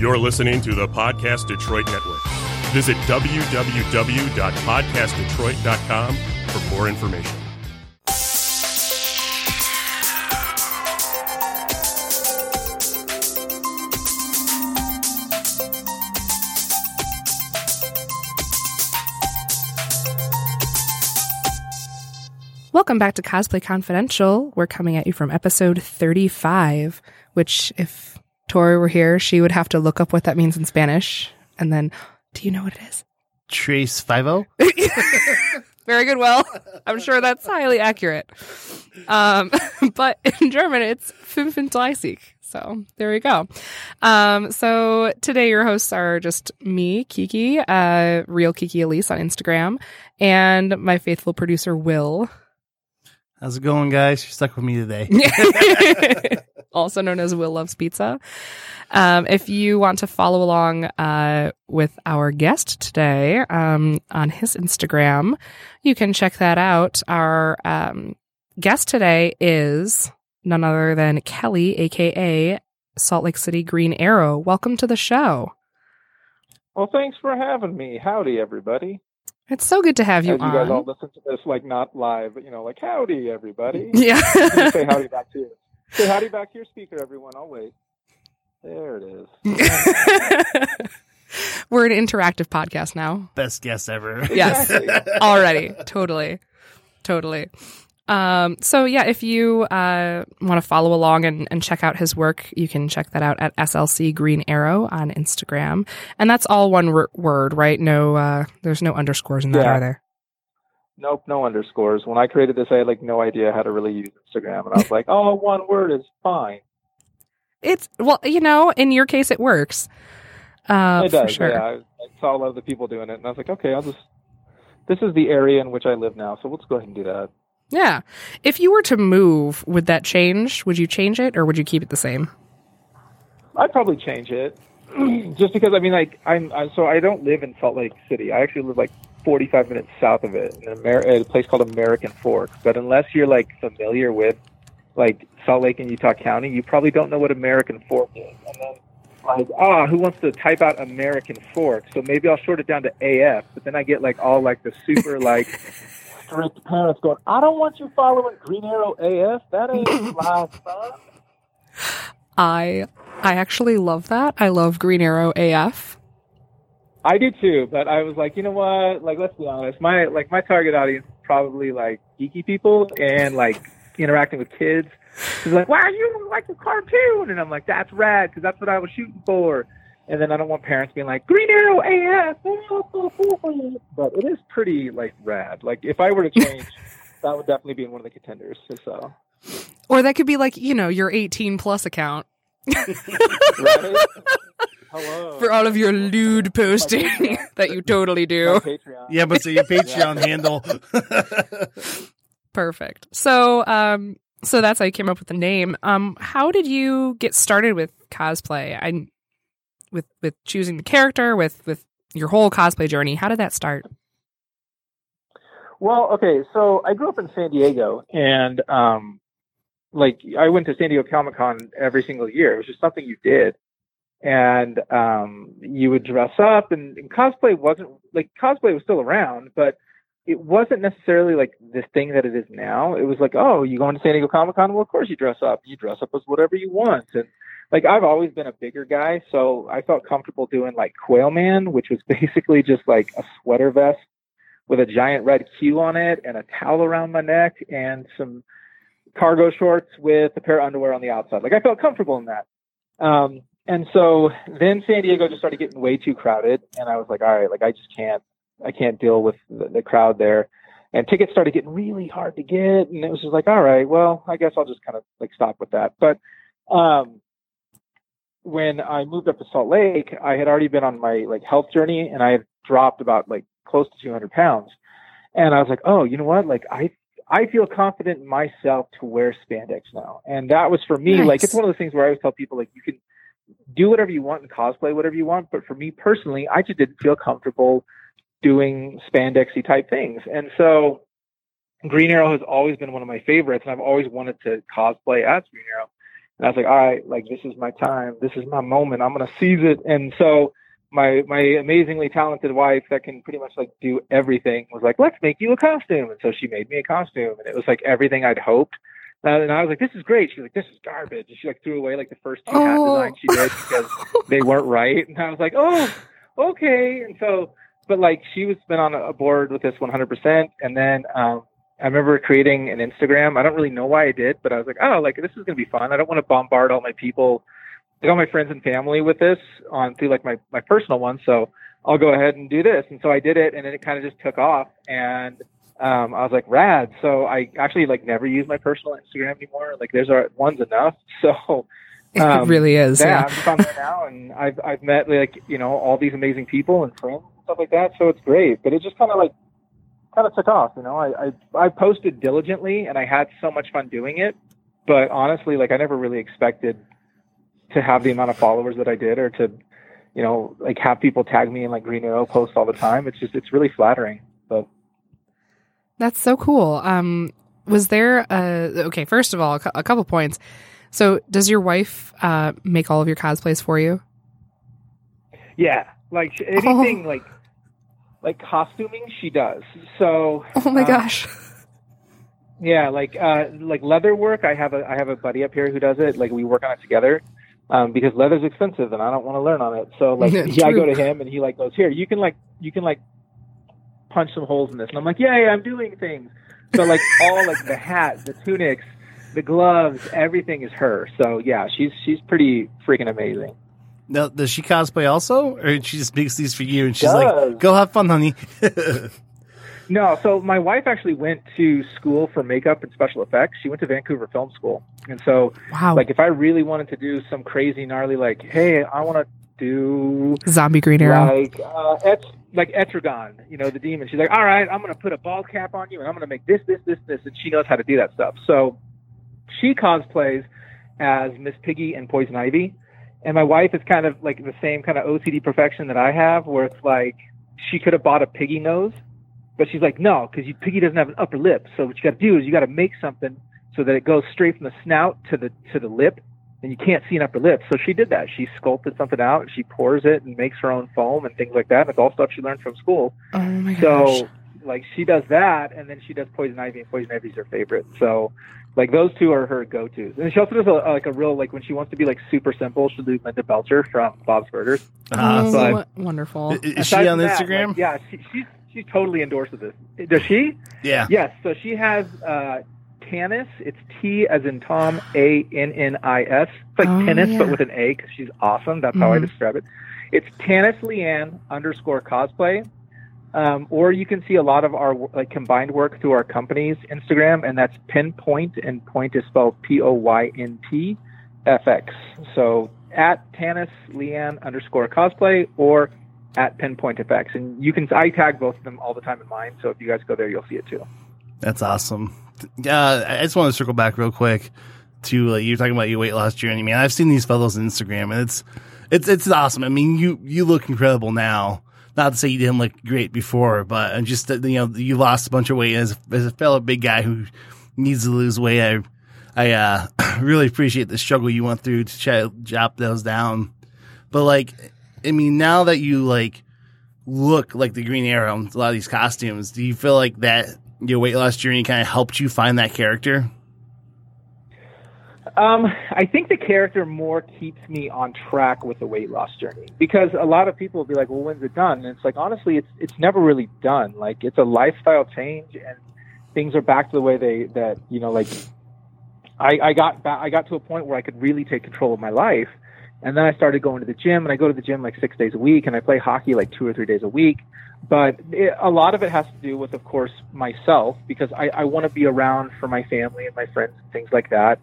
You're listening to the Podcast Detroit Network. Visit www.podcastdetroit.com for more information. Welcome back to Cosplay Confidential. We're coming at you from episode 35, which, if Tori were here, she would have to look up what that means in Spanish. And then, do you know what it is? Trace Five O. Very good. Well, I'm sure that's highly accurate. Um, but in German, it's 35. So there we go. Um, so today your hosts are just me, Kiki, uh, real Kiki Elise on Instagram, and my faithful producer, Will. How's it going, guys? You're stuck with me today. also known as Will Loves Pizza. Um, if you want to follow along uh, with our guest today um, on his Instagram, you can check that out. Our um, guest today is none other than Kelly, aka Salt Lake City Green Arrow. Welcome to the show. Well, thanks for having me. Howdy, everybody. It's so good to have you As on. you guys all listen to this, like not live, but you know, like howdy, everybody. yeah. say howdy back to you. Say howdy back to your speaker, everyone. I'll wait. There it is. We're an interactive podcast now. Best guess ever. Yes. Exactly. Already. Totally. Totally. Um, so yeah, if you uh, want to follow along and, and check out his work, you can check that out at SLC Green Arrow on Instagram, and that's all one wor- word, right? No, uh, there's no underscores in that, Yeah. are there? Nope, no underscores. When I created this, I had like no idea how to really use Instagram, and I was like, "Oh, one word is fine." It's well, you know, in your case, it works. Uh, it does. for sure. Yeah, I, I saw a lot of the people doing it, and I was like, "Okay, I'll just." This is the area in which I live now, so let's go ahead and do that. Yeah. If you were to move, would that change? Would you change it, or would you keep it the same? I'd probably change it, just because I mean, like I'm, i so I don't live in Salt Lake City. I actually live like 45 minutes south of it, in Amer- a place called American Fork. But unless you're like familiar with like Salt Lake and Utah County, you probably don't know what American Fork is. And then like, ah, who wants to type out American Fork? So maybe I'll short it down to AF. But then I get like all like the super like strict parents going, I don't want you following Green Arrow AF. That ain't live son. I I actually love that. I love Green Arrow AF. I do too, but I was like, you know what? Like, let's be honest. My like my target audience is probably like geeky people and like interacting with kids. It's like, wow, you like a cartoon, and I'm like, that's rad because that's what I was shooting for. And then I don't want parents being like, Green Arrow AF. But it is pretty like rad. Like if I were to change, that would definitely be in one of the contenders. So, Or that could be like, you know, your 18 plus account right? Hello. for all of your lewd posting that you totally do. Patreon. Yeah, but so your Patreon handle. Perfect. So, um, so that's how you came up with the name. Um, how did you get started with cosplay? I, with with choosing the character, with with your whole cosplay journey. How did that start? Well, okay, so I grew up in San Diego, and um, like I went to San Diego Comic Con every single year. It was just something you did, and um, you would dress up, and, and cosplay wasn't like cosplay was still around, but it wasn't necessarily like this thing that it is now. It was like, oh, you going to San Diego Comic Con? Well, of course you dress up. You dress up as whatever you want, and like I've always been a bigger guy, so I felt comfortable doing like Quail Man, which was basically just like a sweater vest with a giant red Q on it and a towel around my neck and some cargo shorts with a pair of underwear on the outside. Like I felt comfortable in that. Um, and so then San Diego just started getting way too crowded, and I was like, all right, like I just can't, I can't deal with the, the crowd there. And tickets started getting really hard to get, and it was just like, all right, well, I guess I'll just kind of like stop with that. But um, when I moved up to Salt Lake, I had already been on my like health journey, and I had dropped about like close to 200 pounds. And I was like, oh, you know what? Like I, I feel confident in myself to wear spandex now. And that was for me, Nice. like, it's one of those things where I always tell people, like, you can do whatever you want and cosplay whatever you want. But for me personally, I just didn't feel comfortable doing spandexy type things. And so Green Arrow has always been one of my favorites. And I've always wanted to cosplay as Green Arrow. And I was like, all right, like this is my time. This is my moment. I'm gonna seize it. And so my my amazingly talented wife that can pretty much like do everything was like, let's make you a costume. And so she made me a costume, and it was like everything I'd hoped. Uh, and I was like, this is great. She's like, this is garbage. And she like threw away like the first two hat Oh. designs she did because they weren't right. And I was like, oh, okay. And so, but like she was been on a board with this 100%. And then um, I remember creating an Instagram. I don't really know why I did, but I was like, oh, like this is gonna be fun. I don't want to bombard all my people, like all my friends and family with this on through like my my personal one. So I'll go ahead and do this. And so I did it, and then it kind of just took off. And um, I was like, rad. So I actually like never use my personal Instagram anymore. Like there's our one's enough. So it um, really is. yeah, Yeah. I'm just on there now, and I've I've met like you know all these amazing people and friends and stuff like that. So it's great, but it just kind of like kind of took off. You know, I, I I posted diligently, and I had so much fun doing it. But honestly, like I never really expected to have the amount of followers that I did, or to you know like have people tag me in like Green Arrow posts all the time. It's just it's really flattering. That's so cool. Um, was there a okay? First of all, a, cou- a couple points. So, does your wife uh, make all of your cosplays for you? yeah, like anything like like costuming, she does. So Oh my uh, gosh! Yeah, like uh like leather work. I have a I have a buddy up here who does it. Like we work on it together. Um, because leather's expensive and I don't want to learn on it. So like Yeah, I go to him and he like goes, Here, you can like you can like punch some holes in this. And I'm like, Yeah, yeah, I'm doing things. So like all like the hat, the tunics, the gloves, everything is her. So yeah, she's she's pretty freaking amazing. Now, does she cosplay also, or she just makes these for you and she's Does. like, "Go have fun, honey." No, so my wife actually went to school for makeup and special effects. She went to Vancouver Film School. And so Wow! like if I really wanted to do some crazy gnarly like, hey, I want to do Zombie Green Arrow. like uh, et- like Etrigan, you know, the demon. She's like, all right, I'm gonna put a bald cap on you, and I'm gonna make this, this, this, this, and she knows how to do that stuff. So she cosplays as Miss Piggy and Poison Ivy, and my wife is kind of like the same kind of OCD perfection that I have, where it's like she could have bought a piggy nose, but she's like, no, because you Piggy doesn't have an upper lip. So what you got to do is you got to make something so that it goes straight from the snout to the to the lip, and you can't see an upper lip. So she did that. She sculpted something out, and she pours it and makes her own foam and things like that. And it's all stuff she learned from school. Oh my gosh! So like she does that, and then she does Poison Ivy, and Poison Ivy's her favorite. So like those two are her go-tos. And she also does a, like a real like when she wants to be like super simple, she'll do Linda Belcher from Bob's Burgers. Uh, oh, wonderful. is she on from that, Instagram? like, yeah, she, she's she's totally endorses with this. Does she? yeah. Yes. So she has uh, Tannis. It's T as in Tom, A N N I S. It's like Oh, tennis, yeah. but with an A because she's awesome. That's how I Mhm. describe it. It's Tannis Leanne underscore cosplay. Um, or you can see a lot of our like combined work through our company's Instagram, and that's Pinpoynt, and Point is spelled P O Y N T F X. So at Tannis Leanne underscore cosplay or at Pinpoynt FX, and you can I tag both of them all the time in mine. So if you guys go there, you'll see it too. That's awesome. Uh, I just want to circle back real quick to uh, you're talking about your weight loss journey, man. I've seen these photos on Instagram, and it's it's it's awesome. I mean, you you look incredible now. Not to say you didn't look great before, but uh, just you know you lost a bunch of weight as as a fellow big guy who needs to lose weight. I I uh, really appreciate the struggle you went through to try to drop those down. But like, I mean, now that you like look like the Green Arrow in a lot of these costumes, do you feel like that your weight loss journey kind of helped you find that character? Um, I think the character more keeps me on track with the weight loss journey because a lot of people will be like, "Well, when's it done?" And it's like, honestly, it's it's never really done. Like, it's a lifestyle change, and things are back to the way they that you know, like I I got ba- I got to a point where I could really take control of my life, and then I started going to the gym, and I go to the gym like six days a week, and I play hockey like two or three days a week. But it, a lot of it has to do with, of course, myself because I, I want to be around for my family and my friends and things like that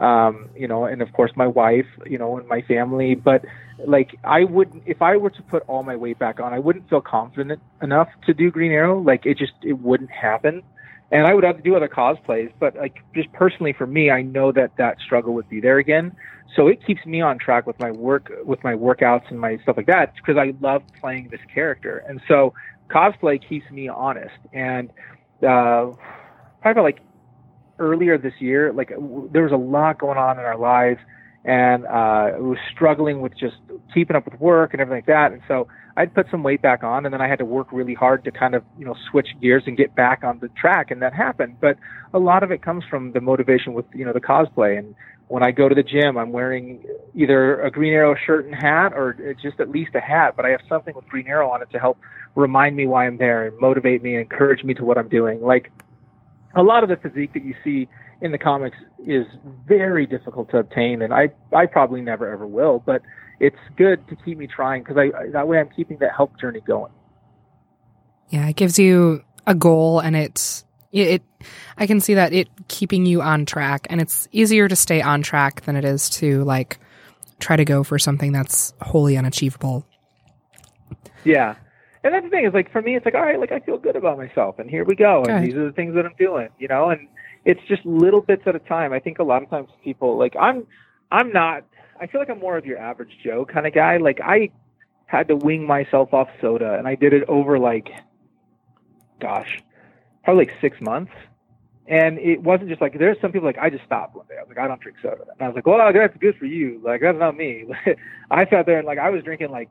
um, you know, and of course my wife, you know, and my family. But like, I wouldn't, if I were to put all my weight back on, I wouldn't feel confident enough to do Green Arrow. Like, it just, it wouldn't happen. And I would have to do other cosplays, but like, just personally for me, I know that that struggle would be there again. So it keeps me on track with my work, with my workouts and my stuff like that, because I love playing this character. And so cosplay keeps me honest. And, uh, probably like earlier this year, like w- there was a lot going on in our lives, and uh, was struggling with just keeping up with work and everything like that. And so I'd put some weight back on, and then I had to work really hard to kind of you know switch gears and get back on the track, and that happened. But a lot of it comes from the motivation with you know the cosplay and when I go to the gym, I'm wearing either a Green Arrow shirt and hat or just at least a hat, but I have something with Green Arrow on it to help remind me why I'm there and motivate me and encourage me to what I'm doing. Like a lot of the physique that you see in the comics is very difficult to obtain, and I I probably never ever will. But it's good to keep me trying because I that way I'm keeping that help journey going. Yeah, it gives you a goal, and it's it, it I can see that it keeping you on track, and it's easier to stay on track than it is to like try to go for something that's wholly unachievable. Yeah. And that's the thing is like for me, it's like all right, like I feel good about myself, and here we go, Good. and these are the things that I'm doing, you know, and it's just little bits at a time. I think a lot of times people like I'm, I'm not. I feel like I'm more of your average Joe kind of guy. Like I had to wing myself off soda, and I did it over like, gosh, probably like six months. And it wasn't just like there's some people like I just stopped one day. I was like I don't drink soda, and I was like, well, that's good for you. Like that's not me. I sat there and like I was drinking like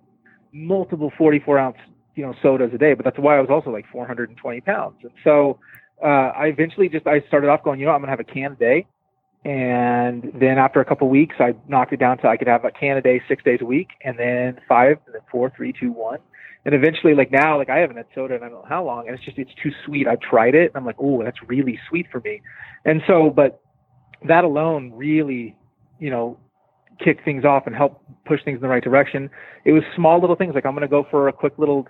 multiple 44 ounce you know sodas a day, but that's why I was also like 420 pounds. And so uh, I eventually just I started off going, you know, I'm gonna have a can a day, and then after a couple weeks, I knocked it down to I could have a can a day, six days a week, and then five, and then four, three, two, one. And eventually, like now, like I haven't had soda in I don't know how long, and it's just it's too sweet. I've tried it, and I'm like, oh, that's really sweet for me. And so, but that alone really, you know, kick things off and help push things in the right direction. It was small little things like I'm going to go for a quick little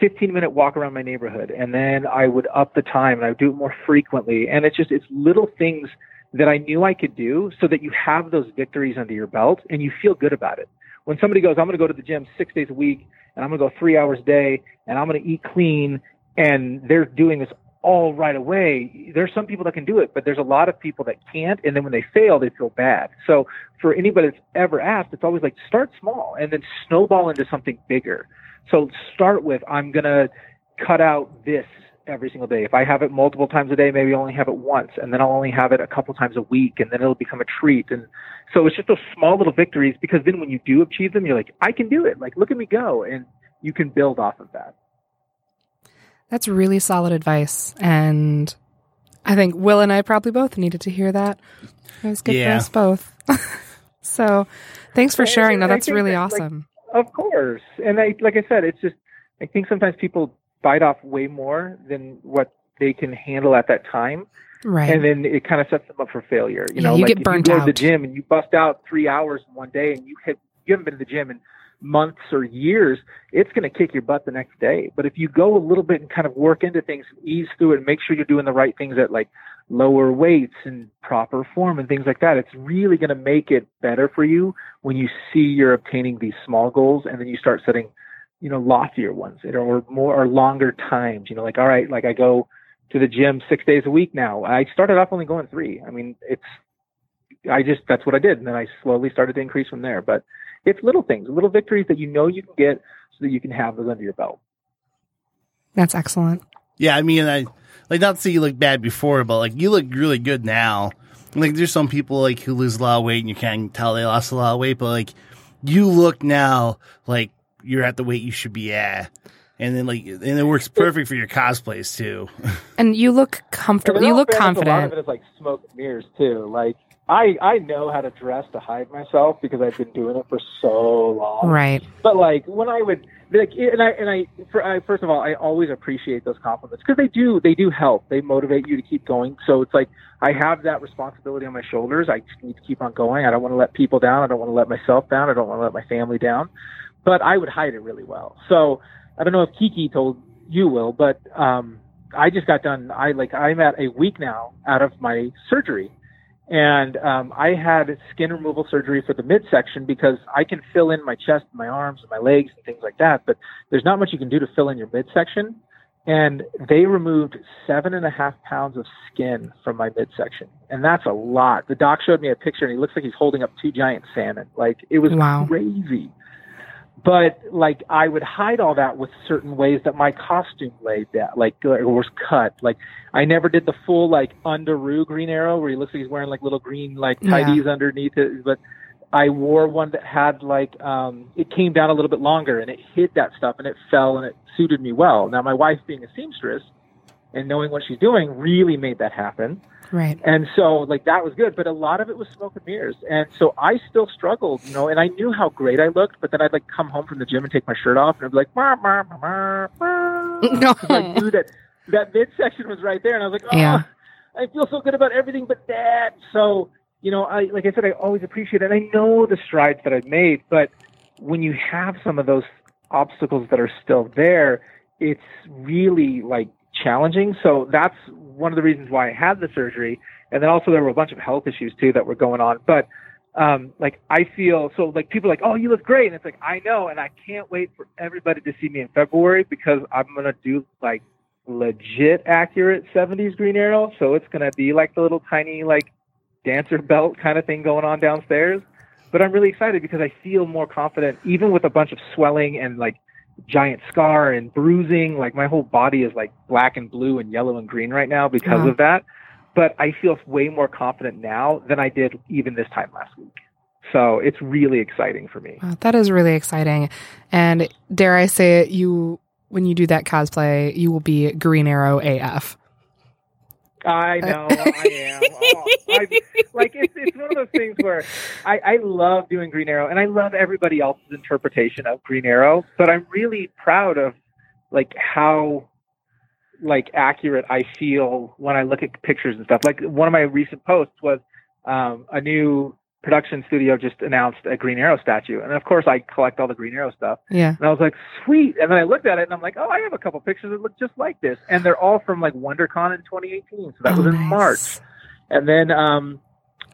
15 minute walk around my neighborhood and then I would up the time and I would do it more frequently. And it's just, it's little things that I knew I could do so that you have those victories under your belt and you feel good about it. When somebody goes, I'm going to go to the gym six days a week and I'm going to go three hours a day and I'm going to eat clean and they're doing this all right away. There's some people that can do it, but there's a lot of people that can't. And then when they fail, they feel bad. So for anybody that's ever asked, it's always like start small and then snowball into something bigger. So start with, I'm going to cut out this every single day. If I have it multiple times a day, maybe I only have it once and then I'll only have it a couple times a week and then it'll become a treat. And so it's just those small little victories because then when you do achieve them, you're like, I can do it. Like, look at me go. And you can build off of that. That's really solid advice. And I think Will and I probably both needed to hear that. It was good Yeah. for us both. so thanks for sharing. No, and I that's really that, like, awesome. Of course. And I, like I said, it's just, I think sometimes people bite off way more than what they can handle at that time. right. And then it kind of sets them up for failure. You Yeah, know, you like get burnt you go to the gym and you bust out three hours in one day and you hit, you haven't been to the gym in months or years, it's going to kick your butt the next day. But if you go a little bit and kind of work into things, ease through it, and make sure you're doing the right things at like lower weights and proper form and things like that, it's really going to make it better for you when you see you're obtaining these small goals and then you start setting, you know, loftier ones or more or longer times. You know, like all right, like I go to the gym six days a week now. I started off only going three. I mean, it's I just that's what I did, and then I slowly started to increase from there. But it's little things, little victories that you know you can get, so that you can have those under your belt. That's excellent. Yeah, I mean, I like not to say you look bad before, but like you look really good now. Like there's some people like who lose a lot of weight and you can't tell they lost a lot of weight, but like you look now like you're at the weight you should be at. And then like and it works perfect for your cosplays too. And you look comfortable. And in You look fairness, A lot confident. of it is like smoke mirrors too. Like I I know how to dress to hide myself because I've been doing it for so long. Right. But like when I would like, and I and I, for, I first of all, I always appreciate those compliments because they do they do help. They motivate you to keep going. So it's like I have that responsibility on my shoulders. I just need to keep on going. I don't want to let people down. I don't want to let myself down. I don't want to let my family down. But I would hide it really well. So I don't know if Kiki told you will, but um, I just got done. I like I'm at a week now out of my surgery and um, I had skin removal surgery for the midsection because I can fill in my chest, and my arms, and my legs, and things like that. But there's not much you can do to fill in your midsection. And they removed seven and a half pounds of skin from my midsection, and that's a lot. The doc showed me a picture, and he looks like he's holding up two giant salmon. Like it was Wow. crazy. But like I would hide all that with certain ways that my costume laid that like or was cut. Like I never did the full like underoo Green Arrow where he looks like he's wearing like little green like Yeah. underneath it. But I wore one that had like um, it came down a little bit longer and it hid that stuff and it fell and it suited me well. Now my wife being a seamstress and knowing what she's doing really made that happen. Right. And so like that was good, but a lot of it was smoke and mirrors. And so I still struggled, you know, and I knew how great I looked, but then I'd like come home from the gym and take my shirt off and I'd be like, "Mah, mah, mah, mah, mah," 'cause I knew that that midsection was right there and I was like, oh, Yeah. I feel so good about everything but that. So, you know, I like I said, I always appreciate it. And I know the strides that I've made, but when you have some of those obstacles that are still there, it's really like challenging. So that's one of the reasons why I had the surgery. And then also there were a bunch of health issues too that were going on. But um, like I feel so like people are like, oh, you look great, and it's like I know, and I can't wait for everybody to see me in February because I'm gonna do like legit accurate 70s Green Arrow. So it's gonna be like the little tiny like dancer belt kind of thing going on downstairs. But I'm really excited because I feel more confident, even with a bunch of swelling and like giant scar and bruising. Like my whole body is like black and blue and yellow and green right now because Wow. of that. But I feel way more confident now than I did even this time last week. So it's really exciting for me. Wow, that is really exciting. And dare I say it, you when you do that cosplay, you will be Green Arrow AF. I know I am. Oh, I, like it's it's one of those things where I, I love doing Green Arrow and I love everybody else's interpretation of Green Arrow, but I'm really proud of like how like accurate I feel when I look at pictures and stuff. Like one of my recent posts was um, a new production studio just announced a Green Arrow statue, and of course I collect all the Green Arrow stuff. Yeah. And I was like, sweet. And then I looked at it and I'm like, oh, I have a couple pictures that look just like this. And they're all from like WonderCon in 2018. So that Oh, was in nice. March. And then um,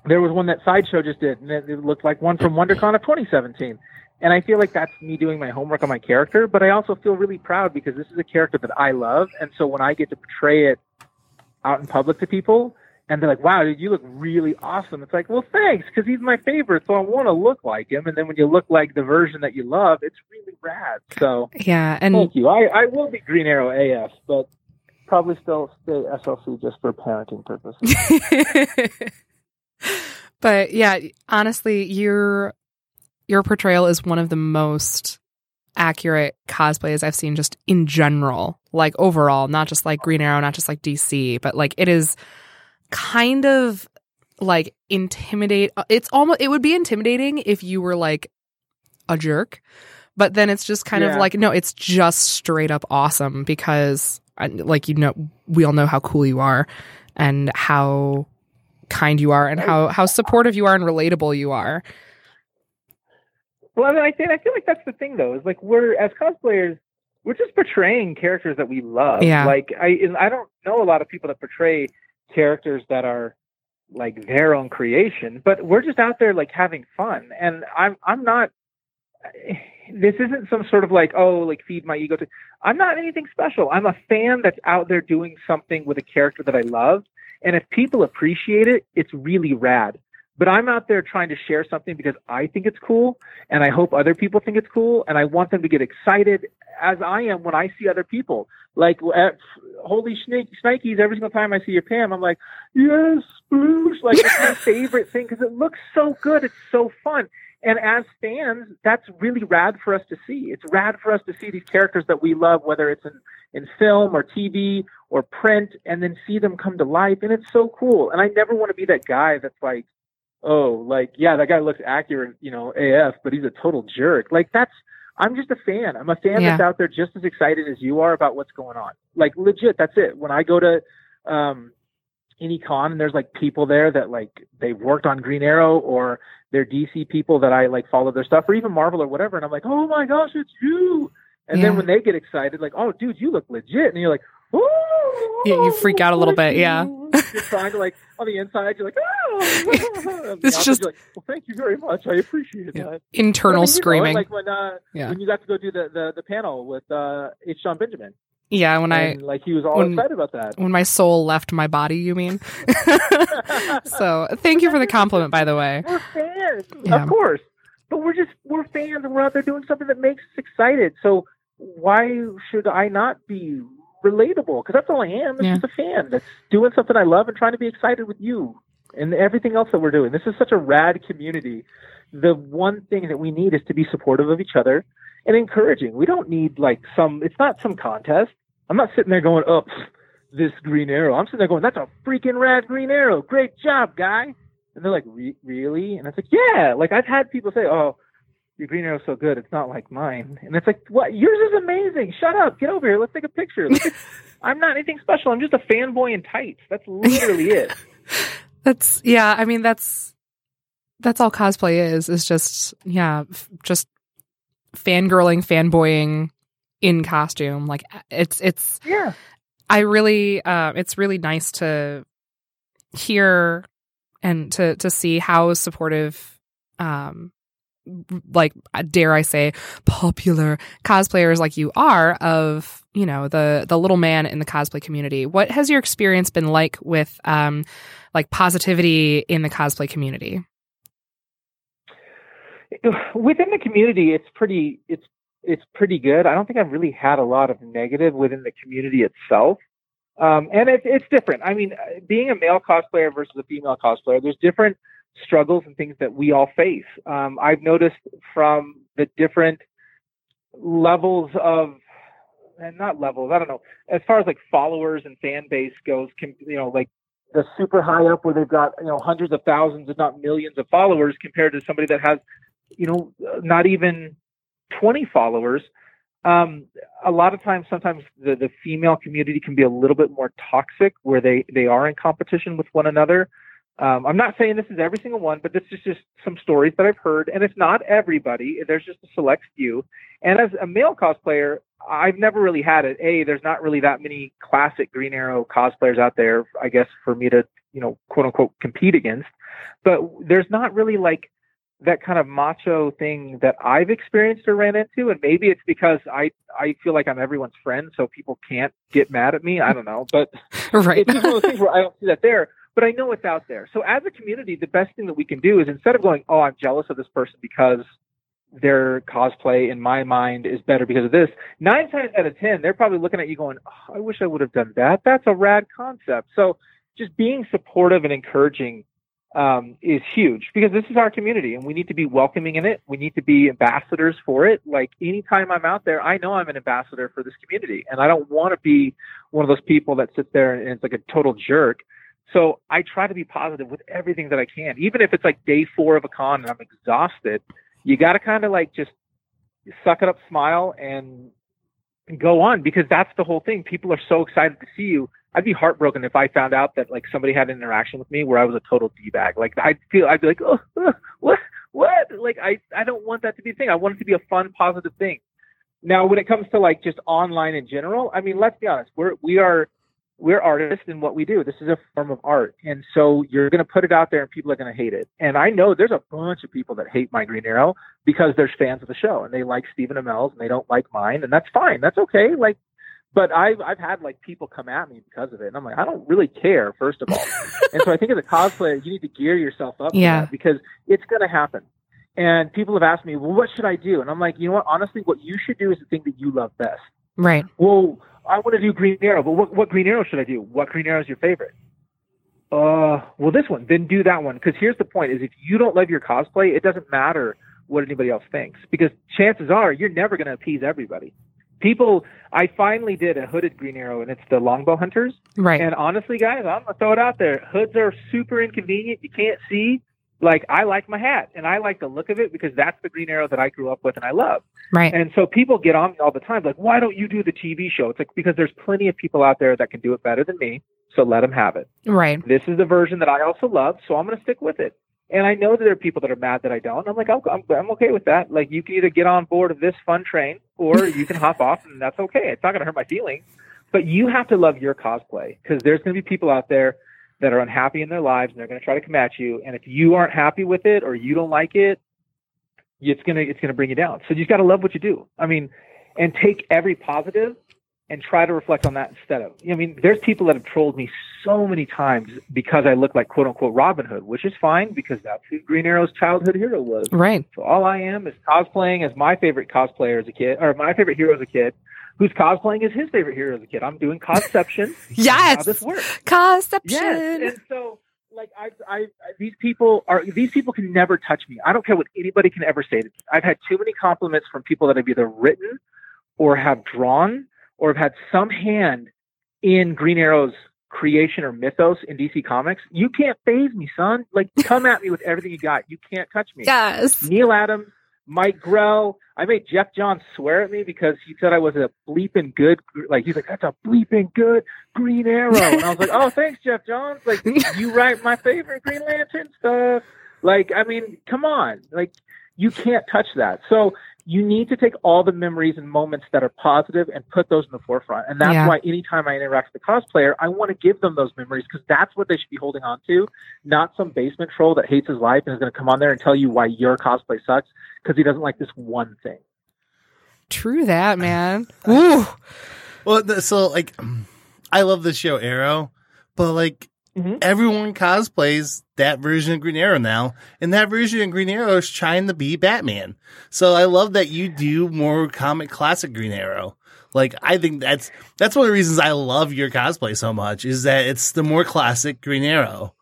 there was one that Sideshow just did, and it, it looked like one from WonderCon of 2017. And I feel like that's me doing my homework on my character, but I also feel really proud because this is a character that I love. And so when I get to portray it out in public to people, and they're like, wow, dude, you look really awesome. It's like, well, thanks, because he's my favorite, so I want to look like him. And then when you look like the version that you love, it's really rad. So Yeah. And thank you. I, I will be Green Arrow AF, but probably still stay SLC just for parenting purposes. but yeah, honestly, your your portrayal is one of the most accurate cosplays I've seen just in general, like overall, not just like Green Arrow, not just like DC, but like it is kind of like intimidate it's almost it would be intimidating if you were like a jerk but then it's just kind of like no it's just straight up awesome because uh, like you know we all know how cool you are and how kind you are and how how supportive you are and relatable you are Well, I mean, I think I feel like that's the thing, though, is like we're as cosplayers, we're just portraying characters that we love. Yeah. Like I, I don't know a lot of people that portray characters that are like their own creation, but we're just out there like having fun. And I'm, I'm not. This isn't some sort of like, oh, like feed my ego. To, I'm not anything special. I'm a fan that's out there doing something with a character that I love. And if people appreciate it, it's really rad. But I'm out there trying to share something because I think it's cool and I hope other people think it's cool, and I want them to get excited as I am when I see other people. Like, at, holy snake, Snikes! Every single time I see your Pam, I'm like, yes, sploosh! Like it's my favorite thing because it looks so good. It's so fun, and as fans, that's really rad for us to see. It's rad for us to see these characters that we love, whether it's in in film or TV or print, and then see them come to life, and it's so cool. And I never want to be that guy that's like oh, like, yeah, that guy looks accurate, you know, AF, but he's a total jerk. Like, that's, I'm just a fan. I'm a fan Yeah. that's out there just as excited as you are about what's going on. Like, legit, that's it. When I go to, um, any con and there's like people there that like they've worked on Green Arrow or they're DC people that I like follow their stuff or even Marvel or whatever. And I'm like, oh my gosh, it's you. And Yeah. then when they get excited, like, oh, dude, you look legit. And you're like, Yeah, you freak out a little bit, yeah. You're trying to like on the inside, you're like, oh. It's outside, just- like, well, thank you very much. I appreciate Yeah. that. internal I mean, you know, screaming like when uh, Yeah. when you got to go do the the, the panel with uh, H. Jon Benjamin, yeah when i like he was all when- excited about that. when my soul left my body you mean so thank you for the compliment by the way We're fans, Yeah. of course, but we're just we're fans, and we're out there doing something that makes us excited. So why should I not be relatable? Because that's all I am. It's Yeah. just a fan that's doing something I love and trying to be excited with you and everything else that we're doing. This is such a rad community the one thing that we need is to be supportive of each other and encouraging. We don't need like some. It's not some contest. I'm not sitting there going, "Oh, pff, this Green Arrow." I'm sitting there going, "That's a freaking rad Green Arrow. Great job, guy." And they're like, Re- "Really?" And I was like, "Yeah." Like I've had people say, "Oh." Your green arrow's so good, it's not like mine. And it's like, what? Yours is amazing. Shut up. Get over here. Let's take a picture. I'm not anything special. I'm just a fanboy in tights. That's literally it. That's yeah. I mean, that's that's all cosplay is. Is just yeah, f- just fangirling, fanboying in costume. Like it's it's. Yeah. I really, uh, it's really nice to hear and to to see how supportive, um, like dare I say, popular cosplayers like you are of you know the the little man in the cosplay community. What has your experience been like with um like positivity in the cosplay community? Within the community, it's pretty it's it's pretty good. I don't think I've really had a lot of negative within the community itself. Um, and it's it's different. I mean, being a male cosplayer versus a female cosplayer, there's different struggles and things that we all face. Um, I've noticed from the different levels of and not levels, I don't know, as far as like followers and fan base goes, can, you know, like the super high up where they've got, you know, hundreds of thousands, if not millions of followers compared to somebody that has, you know, not even 20 followers. Um, a lot of times, sometimes the, the female community can be a little bit more toxic where they, they are in competition with one another. Um, I'm not saying this is every single one, but this is just some stories that I've heard, and it's not everybody. There's just a select few. And as a male cosplayer, I've never really had it. A, there's not really that many classic Green Arrow cosplayers out there, I guess, for me to, you know, quote unquote, compete against. But there's not really like that kind of macho thing that I've experienced or ran into. And maybe it's because I, I feel like I'm everyone's friend, so people can't get mad at me. I don't know. But right. it's one of those things where I don't see that there but I know it's out there. So as a community, the best thing that we can do is instead of going, "Oh, I'm jealous of this person because their cosplay in my mind is better because of this," nine times out of ten, they're probably looking at you going, oh, "I wish I would have done that. That's a rad concept." So just being supportive and encouraging um, is huge because this is our community and we need to be welcoming in it. We need to be ambassadors for it. Like anytime I'm out there, I know I'm an ambassador for this community and I don't want to be one of those people that sits there and it's like a total jerk. So I try to be positive with everything that I can, even if it's like day four of a con and I'm exhausted. You got to kind of like just suck it up, smile, and go on because that's the whole thing. People are so excited to see you. I'd be heartbroken if I found out that like somebody had an interaction with me where I was a total d bag. Like I'd feel, I'd be like, oh, what, what? Like I, I don't want that to be a thing. I want it to be a fun, positive thing. Now, when it comes to like just online in general, I mean, let's be honest. We're we are we're artists in what we do. This is a form of art. And so you're going to put it out there and people are going to hate it. And I know there's a bunch of people that hate my Green Arrow because they're fans of the show and they like Stephen Amell's and they don't like mine. And that's fine. That's okay. Like, but I've, I've had like people come at me because of it. And I'm like, I don't really care, first of all. and so I think as a cosplayer, you need to gear yourself up Yeah. because it's going to happen. And people have asked me, well, what should I do? And I'm like, you know what? Honestly, what you should do is the thing that you love best Right. well, I want to do Green Arrow, but what, what Green Arrow should I do? What Green Arrow is your favorite? Uh, well, this one. Then do that one. Because here's the point: is if you don't love your cosplay, it doesn't matter what anybody else thinks. Because chances are you're never going to appease everybody. People, I finally did a hooded Green Arrow, and it's the Longbow Hunters. Right. And honestly, guys, I'm gonna throw it out there. Hoods are super inconvenient. You can't see. Like I like my hat, and I like the look of it because that's the Green Arrow that I grew up with and I love. right. And so people get on me all the time, like, why don't you do the TV show? It's like, because there's plenty of people out there that can do it better than me. So let them have it. right. This is the version that I also love. So I'm going to stick with it. And I know that there are people that are mad that I don't. I'm like, I'm, I'm, I'm okay with that. Like, you can either get on board of this fun train or you can hop off, and that's okay. It's not going to hurt my feelings. But you have to love your cosplay because there's going to be people out there that are unhappy in their lives and they're going to try to come at you. And if you aren't happy with it or you don't like it, it's gonna it's gonna bring you down. So you just got to love what you do. I mean, and take every positive and try to reflect on that instead of. I mean, there's people that have trolled me so many times because I look like quote unquote Robin Hood, which is fine because that's who Green Arrow's childhood hero was. Right. So all I am is cosplaying as my favorite cosplayer as a kid, or my favorite hero as a kid, who's cosplaying as his favorite hero as a kid. I'm doing conception. Yes. How this works. Conception. Yes. And so like I, I, I, these people are these people can never touch me. I don't care what anybody can ever say to me. I've had too many compliments from people that have either written or have drawn or have had some hand in Green Arrow's creation or mythos in DC Comics. You can't phase me, son. Like come at me with everything you got. You can't touch me. Yes. Neal Adams, Mike Grell. I made Geoff Johns swear at me because he said I was a bleeping good. Like he's like, that's a bleeping good Green Arrow, and I was like, oh, thanks, Geoff Johns. Like you write my favorite Green Lantern stuff. Like I mean, come on, like you can't touch that. So you need to take all the memories and moments that are positive and put those in the forefront. And that's Yeah. why anytime I interact with a cosplayer, I want to give them those memories because that's what they should be holding on to, not some basement troll that hates his life and is going to come on there and tell you why your cosplay sucks because he doesn't like this one thing. True that, man. Ooh. Well, so like, I love the show Arrow, but like Mhm. everyone cosplays that version of Green Arrow now, and that version of Green Arrow is trying to be Batman. So I love that you do more comic classic Green Arrow. Like I think that's that's one of the reasons I love your cosplay so much is that it's the more classic Green Arrow,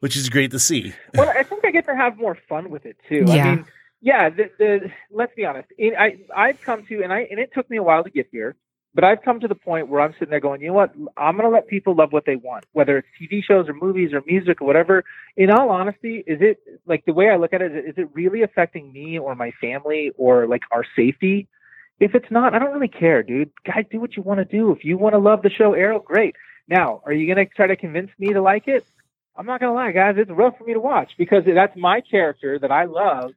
which is great to see. well, I think I get to have more fun with it too. Yeah. I mean, yeah. The, the let's be honest. I I've come to, and I and it took me a while to get here, but I've come to the point where I'm sitting there going, you know what? I'm going to let people love what they want, whether it's TV shows or movies or music or whatever. In all honesty, is it like the way I look at it? Is it really affecting me or my family or like our safety? If it's not, I don't really care, dude. Guys, do what you want to do. If you want to love the show Arrow, great. Now, are you going to try to convince me to like it? I'm not gonna lie, guys. It's rough for me to watch because that's my character that I love,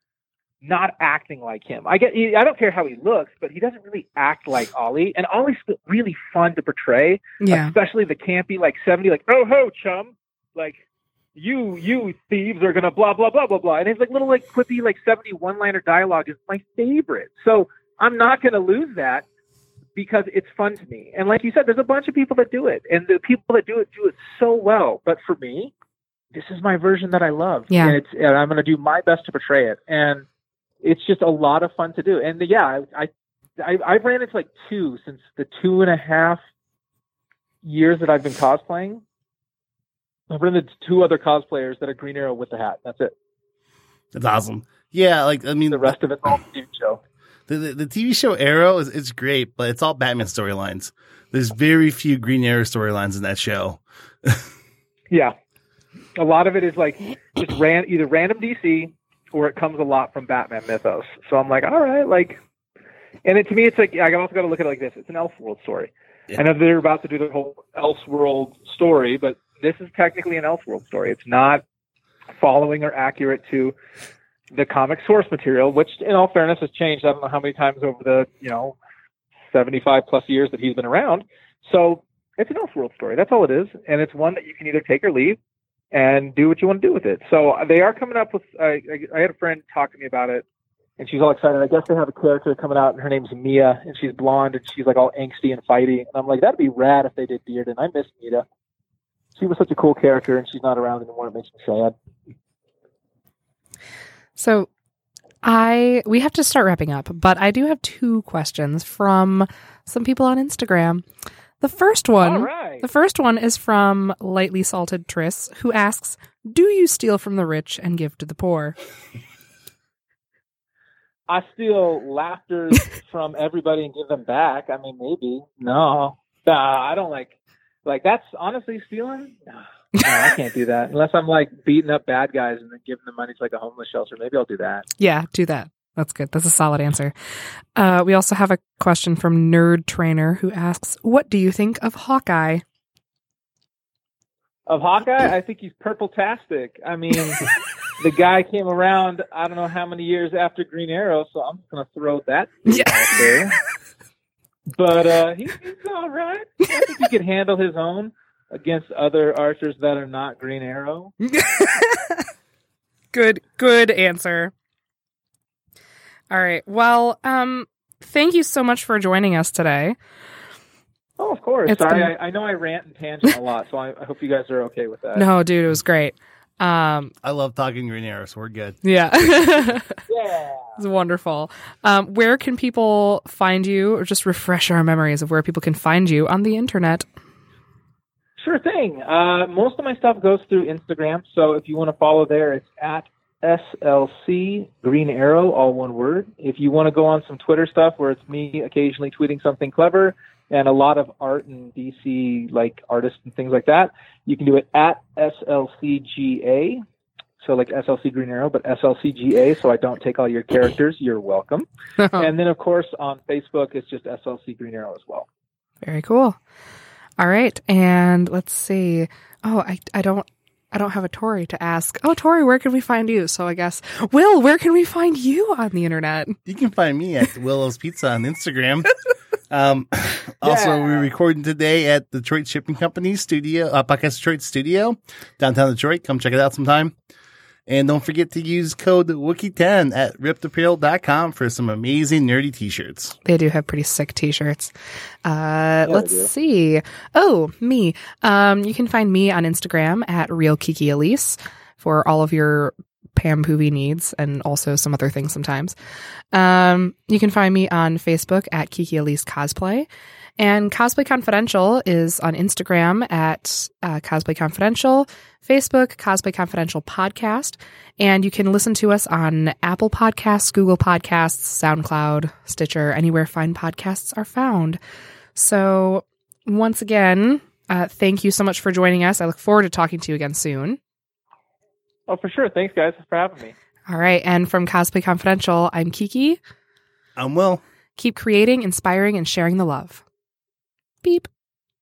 not acting like him. I get. I don't care how he looks, but he doesn't really act like Ollie, and Ollie's really fun to portray, Yeah. especially the campy like '70, like oh ho chum, like you you thieves are gonna blah blah blah blah blah, and his like little like quippy like '70 one-liner dialogue is my favorite. So I'm not gonna lose that because it's fun to me. And like you said, there's a bunch of people that do it, and the people that do it do it so well. But for me, this is my version that I love. Yeah. And it's and I'm going to do my best to portray it, and it's just a lot of fun to do. And yeah, I, I I I've ran into like two since the two and a half years that I've been cosplaying. I've run into two other cosplayers that are Green Arrow with the hat. That's it. That's awesome. Yeah, like I mean, The rest of it's all TV show. The, the, the TV show Arrow is it's great, but it's all Batman storylines. There's very few Green Arrow storylines in that show. Yeah. A lot of it is like just ran either random DC or it comes a lot from Batman mythos. So I'm like, all right, like, and it, to me, it's like I also got to look at it like this: it's an Elseworld story. Yeah. I know they're about to do the whole Elseworld story, but this is technically an Elseworld story. It's not following or accurate to the comic source material, which, in all fairness, has changed. I don't know how many times over the you know 75 plus years that he's been around. So it's an Elseworld story. That's all it is, and it's one that you can either take or leave and do what you want to do with it. So uh, they are coming up with. I I, had a friend talk to me about it, and she's all excited. I guess they have a character coming out, and her name's Mia, and she's blonde, and she's like all angsty and fighty. And I'm like, that'd be rad if they did Beard, and I miss Mia. She was such a cool character, and she's not around anymore. It makes me sad. So I we have to start wrapping up, but I do have two questions from some people on Instagram. The first one right. The first one is from Lightly Salted Triss, who asks, Do you steal from the rich and give to the poor? I steal laughter from everybody and give them back. I mean, maybe. No, nah, I don't like. Like that's honestly stealing. Nah, no, I can't do that unless I'm like beating up bad guys and then giving the money to like a homeless shelter. Maybe I'll do that. Yeah, do that. That's good. That's a solid answer. Uh, we also have a question from Nerd Trainer who asks, What do you think of Hawkeye? Of Hawkeye, I think he's purple-tastic. I mean, the guy came around. I don't know how many years after Green Arrow, so I'm just gonna throw that Yeah. out there. But uh, he, he's all right. I think he can handle his own against other archers that are not Green Arrow. good, good answer. All right. Well, um, thank you so much for joining us today. Oh, of course. It's Sorry, been- I, I know I rant and tangent a lot, so I, I hope you guys are okay with that. No, dude, it was great. Um, I love talking Green Arrow, so we're good. yeah. Yeah. It's wonderful. Um, where can people find you, or just refresh our memories of where people can find you on the internet? Sure thing. Uh, most of my stuff goes through Instagram, so if you want to follow there, it's at SLC Green Arrow, all one word. If you want to go on some Twitter stuff where it's me occasionally tweeting something clever and a lot of art and DC like artists and things like that, you can do it at SLCGA. So like SLC Green Arrow, but SLCGA. So I don't take all your characters. You're welcome. and then of course on Facebook, it's just SLC Green Arrow as well. Very cool. All right, and let's see. Oh, I I don't I don't have a Tori to ask. Oh, Tori, where can we find you? So I guess Will, where can we find you on the internet? You can find me at Willow's Pizza on Instagram. Um, also, Yeah. we're recording today at Detroit Shipping Company studio, uh, Podcast Detroit studio, downtown Detroit. Come check it out sometime. And don't forget to use code Wookie10 at riptapparel.com for some amazing nerdy t-shirts. They do have pretty sick t-shirts. Uh, they let's see. Oh, me. Um, you can find me on Instagram at real Kiki Elise for all of your Pam Poovey needs and also some other things sometimes. Um, you can find me on Facebook at Kiki Elise Cosplay. And Cosplay Confidential is on Instagram at uh, Cosplay Confidential, Facebook, Cosplay Confidential Podcast. And you can listen to us on Apple Podcasts, Google Podcasts, SoundCloud, Stitcher, anywhere fine podcasts are found. So, once again, uh, thank you so much for joining us. I look forward to talking to you again soon. Oh, for sure. Thanks, guys, for having me. All right. And from Cosplay Confidential, I'm Kiki. I'm Will. Keep creating, inspiring, and sharing the love. Beep.